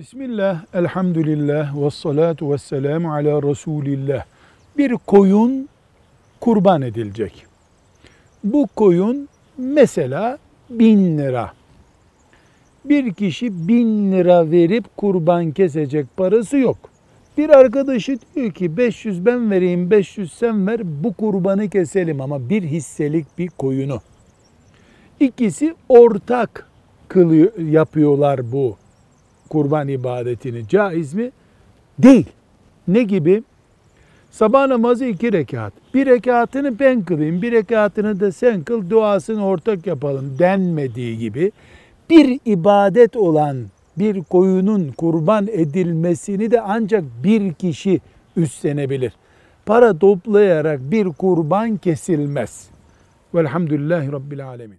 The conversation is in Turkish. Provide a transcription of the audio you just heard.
Bismillah, elhamdülillah, ve salatu ve selamu ala Resulillah. Bir koyun kurban edilecek. Bu koyun mesela bin lira. Bir kişi bin lira verip kurban kesecek parası yok. Bir arkadaşı diyor ki 500 ben vereyim 500 sen ver bu kurbanı keselim ama bir hisselik bir koyunu. İkisi ortak kılıyor, yapıyorlar bu kurban ibadetini. Caiz mi? Değil. Ne gibi? Sabah namazı iki rekat. Bir rekatını ben kılayım, bir rekatını da sen kıl, duasını ortak yapalım denmediği gibi bir ibadet olan bir koyunun kurban edilmesini de ancak bir kişi üstlenebilir. Para toplayarak bir kurban kesilmez. Velhamdülillahi Rabbil Alemin.